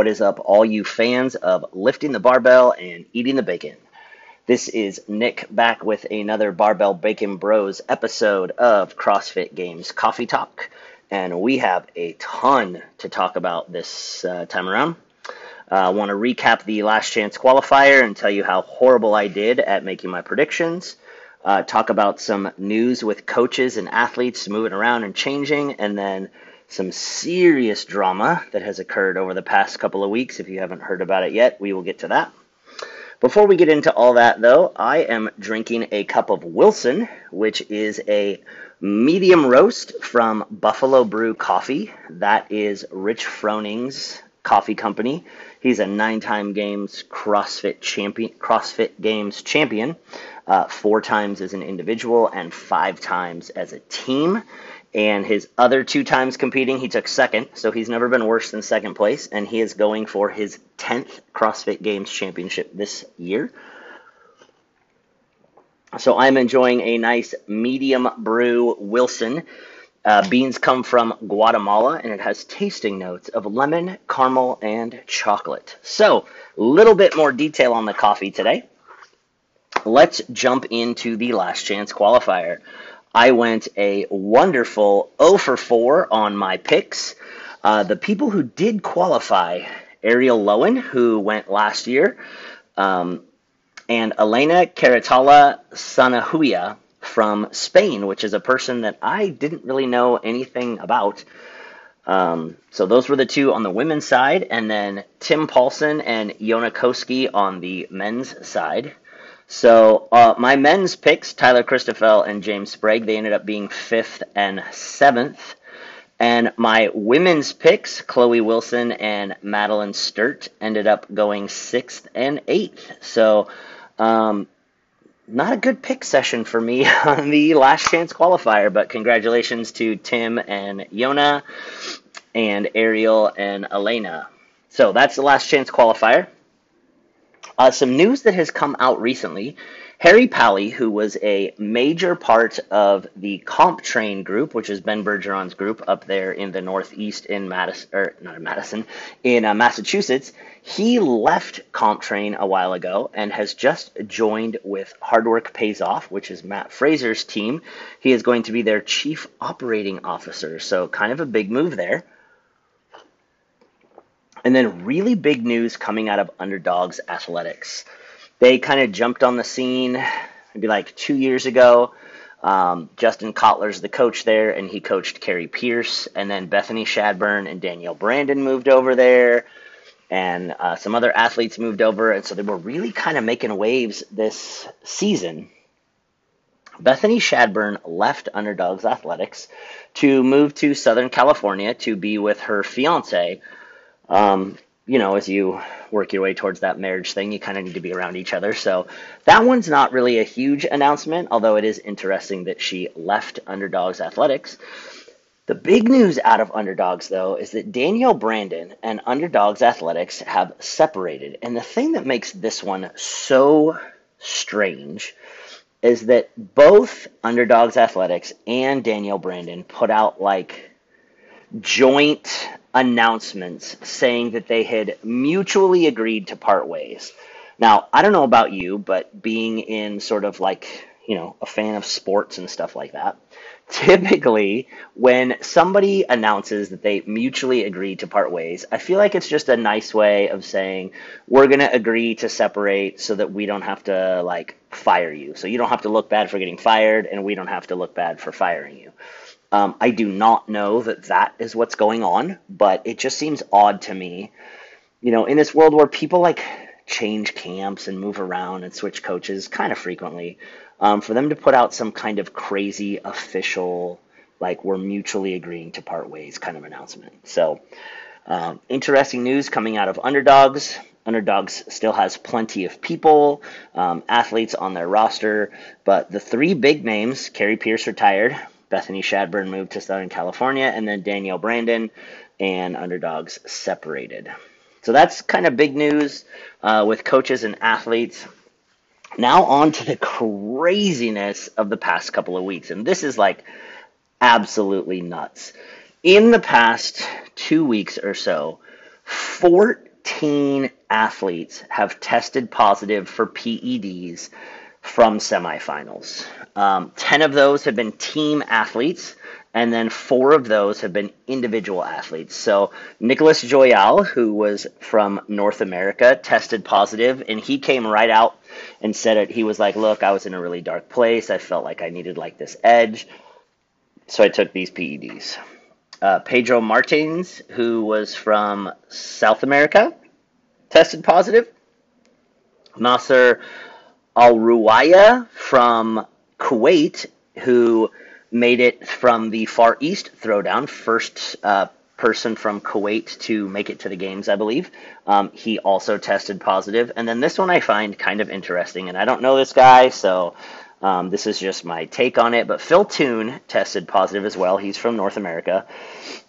What is up, all you fans of lifting the barbell and eating the bacon? This is Nick back with another Barbell Bacon Bros episode of CrossFit Games Coffee Talk. And we have a ton to talk about this uh, time around. I uh, want to recap the last chance qualifier and tell you how horrible I did at making my predictions. Uh, talk about some news with coaches and athletes moving around and changing, and then some serious drama that has occurred over the past couple of weeks. If you haven't heard about it yet, we will get to that. Before we get into all that, though, I am drinking a cup of Wilson, which is a medium roast from Buffalo Brew Coffee. That is Rich Froning's coffee company. He's a nine-time games CrossFit champion, CrossFit Games champion, uh, four times as an individual and five times as a team. And his other two times competing, he took second, so he's never been worse than second place, and he is going for his 10th CrossFit Games championship this year. So I'm enjoying a nice medium brew Wilson. Uh, beans come from Guatemala, and it has tasting notes of lemon, caramel, and chocolate. So, a little bit more detail on the coffee today. Let's jump into the last chance qualifier. I went a wonderful 0 for 4 on my picks. Uh, the people who did qualify, Arielle Loewen, who went last year, um, and Elena Carratala Sanahuja from Spain, which is a person that I didn't really know anything about. Um, so those were the two on the women's side, and then Tim Paulson and Jonne Koski on the men's side. So uh, my men's picks, Tyler Christoffel and James Sprague, they ended up being fifth and seventh. And my women's picks, Chloe Wilson and Madeline Sturt, ended up going sixth and eighth. So um, not a good pick session for me on the last chance qualifier, but congratulations to Tim and Jonne and Arielle and Elena. So that's the last chance qualifier. Uh, some news that has come out recently. Harry Pally, who was a major part of the Comp Train group, which is Ben Bergeron's group up there in the Northeast in Madison, or not in Madison, in uh, Massachusetts, he left Comp Train a while ago and has just joined with Hard Work Pays Off, which is Matt Fraser's team. He is going to be their chief operating officer, so kind of a big move there. And then really big news coming out of Underdogs Athletics. They kind of jumped on the scene maybe like two years ago. Um, Justin Cotler's the coach there, and he coached Kari Pearce. And then Bethany Shadburn and Danielle Brandon moved over there, and uh, some other athletes moved over. And so they were really kind of making waves this season. Bethany Shadburn left Underdogs Athletics to move to Southern California to be with her fiance, um, you know, as you work your way towards that marriage thing, you kind of need to be around each other. So that one's not really a huge announcement, although it is interesting that she left Underdogs Athletics. The big news out of Underdogs, though, is that Danielle Brandon and Underdogs Athletics have separated. And the thing that makes this one so strange is that both Underdogs Athletics and Danielle Brandon put out like joint announcements saying that they had mutually agreed to part ways. Now, I don't know about you, but being in sort of like, you know, a fan of sports and stuff like that, typically when somebody announces that they mutually agree to part ways, I feel like it's just a nice way of saying we're going to agree to separate so that we don't have to like fire you. So you don't have to look bad for getting fired and we don't have to look bad for firing you. Um, I do not know that that is what's going on, but it just seems odd to me. You know, in this world where people like change camps and move around and switch coaches kind of frequently, um, for them to put out some kind of crazy official, like we're mutually agreeing to part ways kind of announcement. So, um, interesting news coming out of underdogs. Underdogs still has plenty of people, um, athletes on their roster, but the three big names, Kari Pearce retired, Bethany Shadburn moved to Southern California, and then Danielle Brandon and Underdogs separated. So that's kind of big news uh, with coaches and athletes. Now, on to the craziness of the past couple of weeks. And this is like absolutely nuts. In the past two weeks or so, 14 athletes have tested positive for PEDs from semifinals. Um, 10 of those have been team athletes, and then four of those have been individual athletes. So Nicholas Joyal, who was from North America, tested positive, and he came right out and said it. He was like, "Look, I was in a really dark place. I felt like I needed like this edge, so I took these PEDs." Uh, Pedro Martins, who was from South America, tested positive. Nasser Al Ruwaya from Kuwait, who made it from the Far East throwdown, first uh, person from Kuwait to make it to the games, I believe. Um, he also tested positive. And then this one I find kind of interesting, and I don't know this guy, so um, this is just my take on it. But Phil Toon tested positive as well. He's from North America.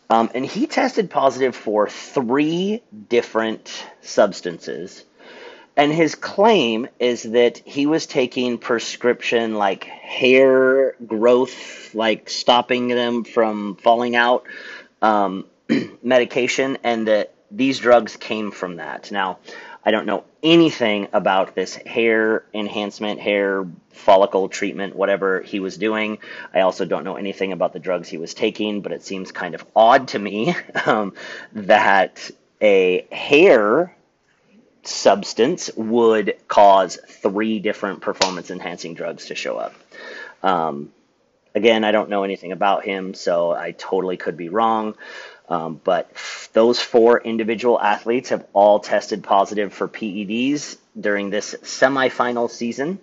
Um, and he tested positive for three different substances and his claim is that he was taking prescription like hair growth, like stopping them from falling out, um, medication, and that these drugs came from that. Now, I don't know anything about this hair enhancement, hair follicle treatment, whatever he was doing. I also don't know anything about the drugs he was taking, but it seems kind of odd to me um, that a hair substance would cause three different performance enhancing drugs to show up. Um, again, I don't know anything about him, so I totally could be wrong. Um, but those four individual athletes have all tested positive for PEDs during this semifinal season.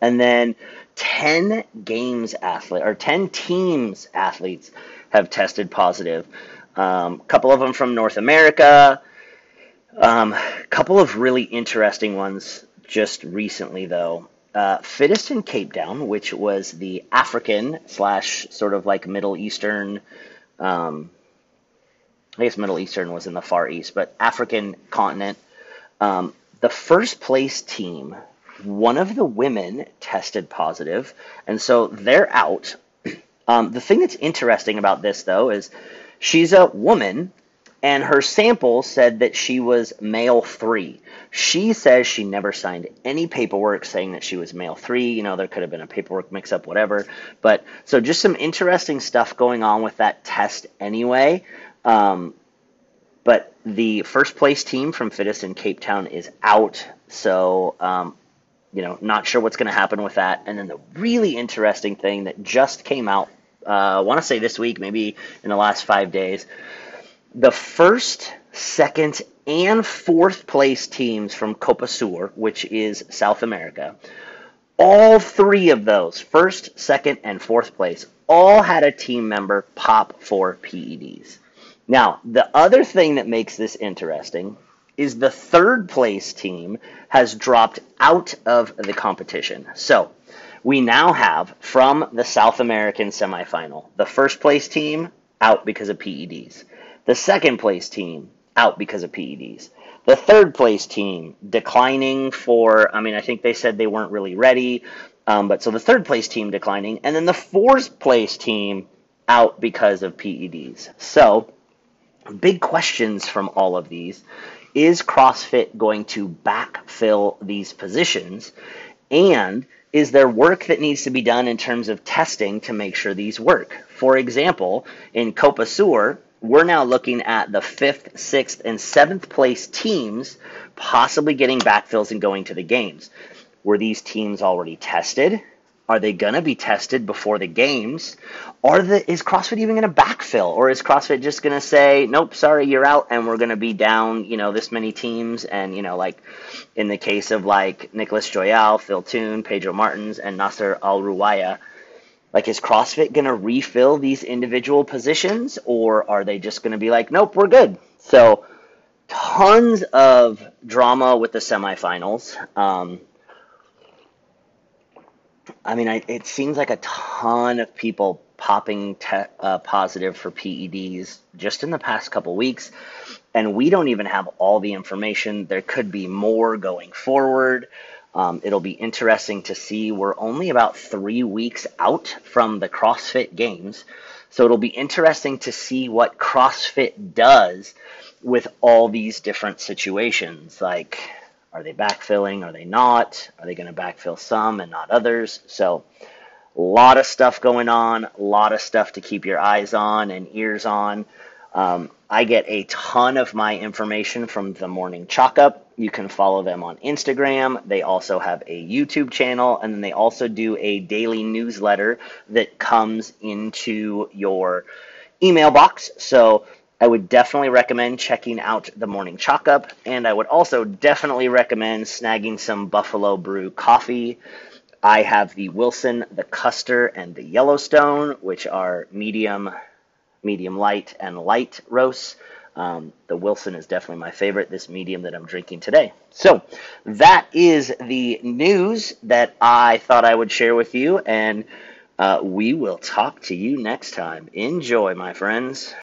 And then 10 games athlete or 10 teams athletes have tested positive. A um, couple of them from North America, a um, couple of really interesting ones just recently, though. Uh, fittest in Cape Town, which was the African slash sort of like Middle Eastern, um, I guess Middle Eastern was in the Far East, but African continent. Um, the first place team, one of the women tested positive, and so they're out. Um, the thing that's interesting about this, though, is she's a woman and her sample said that she was male three. She says she never signed any paperwork saying that she was male three. You know, there could have been a paperwork mix up, whatever. But so just some interesting stuff going on with that test anyway. Um, but the first place team from Fittest in Cape Town is out. So, um, you know, not sure what's going to happen with that. And then the really interesting thing that just came out, uh, I want to say this week, maybe in the last five days the first, second, and fourth place teams from Copa Sur, which is South America, all three of those, first, second, and fourth place, all had a team member pop for PEDs. Now, the other thing that makes this interesting is the third place team has dropped out of the competition. So, we now have from the South American semifinal, the first place team out because of PEDs. The second place team out because of PEDs. The third place team declining for, I mean, I think they said they weren't really ready. Um, but so the third place team declining. And then the fourth place team out because of PEDs. So, big questions from all of these. Is CrossFit going to backfill these positions? And is there work that needs to be done in terms of testing to make sure these work? For example, in Copa Sur, we're now looking at the fifth, sixth, and seventh place teams possibly getting backfills and going to the games. Were these teams already tested? Are they going to be tested before the games? Or the, is CrossFit even to backfill? Or is CrossFit just going to say, nope, sorry, you're out, and we're going to be down, you know, this many teams? And, you know, like in the case of like Nicholas Joyal, Phil Toon, Pedro Martins, and Nasser Al Ruwaya, like, is CrossFit going to refill these individual positions, or are they just going to be like, nope, we're good? So, tons of drama with the semifinals. Um, I mean, I, it seems like a ton of people popping te- uh, positive for PEDs just in the past couple weeks, and we don't even have all the information. There could be more going forward. Um, it'll be interesting to see. We're only about three weeks out from the CrossFit Games. So it'll be interesting to see what CrossFit does with all these different situations. Like, are they backfilling? Are they not? Are they going to backfill some and not others? So, a lot of stuff going on, a lot of stuff to keep your eyes on and ears on. Um, I get a ton of my information from the Morning Chalk Up. You can follow them on Instagram. They also have a YouTube channel, and then they also do a daily newsletter that comes into your email box. So I would definitely recommend checking out the Morning Chalk Up, and I would also definitely recommend snagging some Buffalo Brew coffee. I have the Wilson, the Custer, and the Yellowstone, which are medium medium light, and light roasts. Um, the Wilson is definitely my favorite, this medium that I'm drinking today. So, that is the news that I thought I would share with you, and uh, we will talk to you next time. Enjoy, my friends.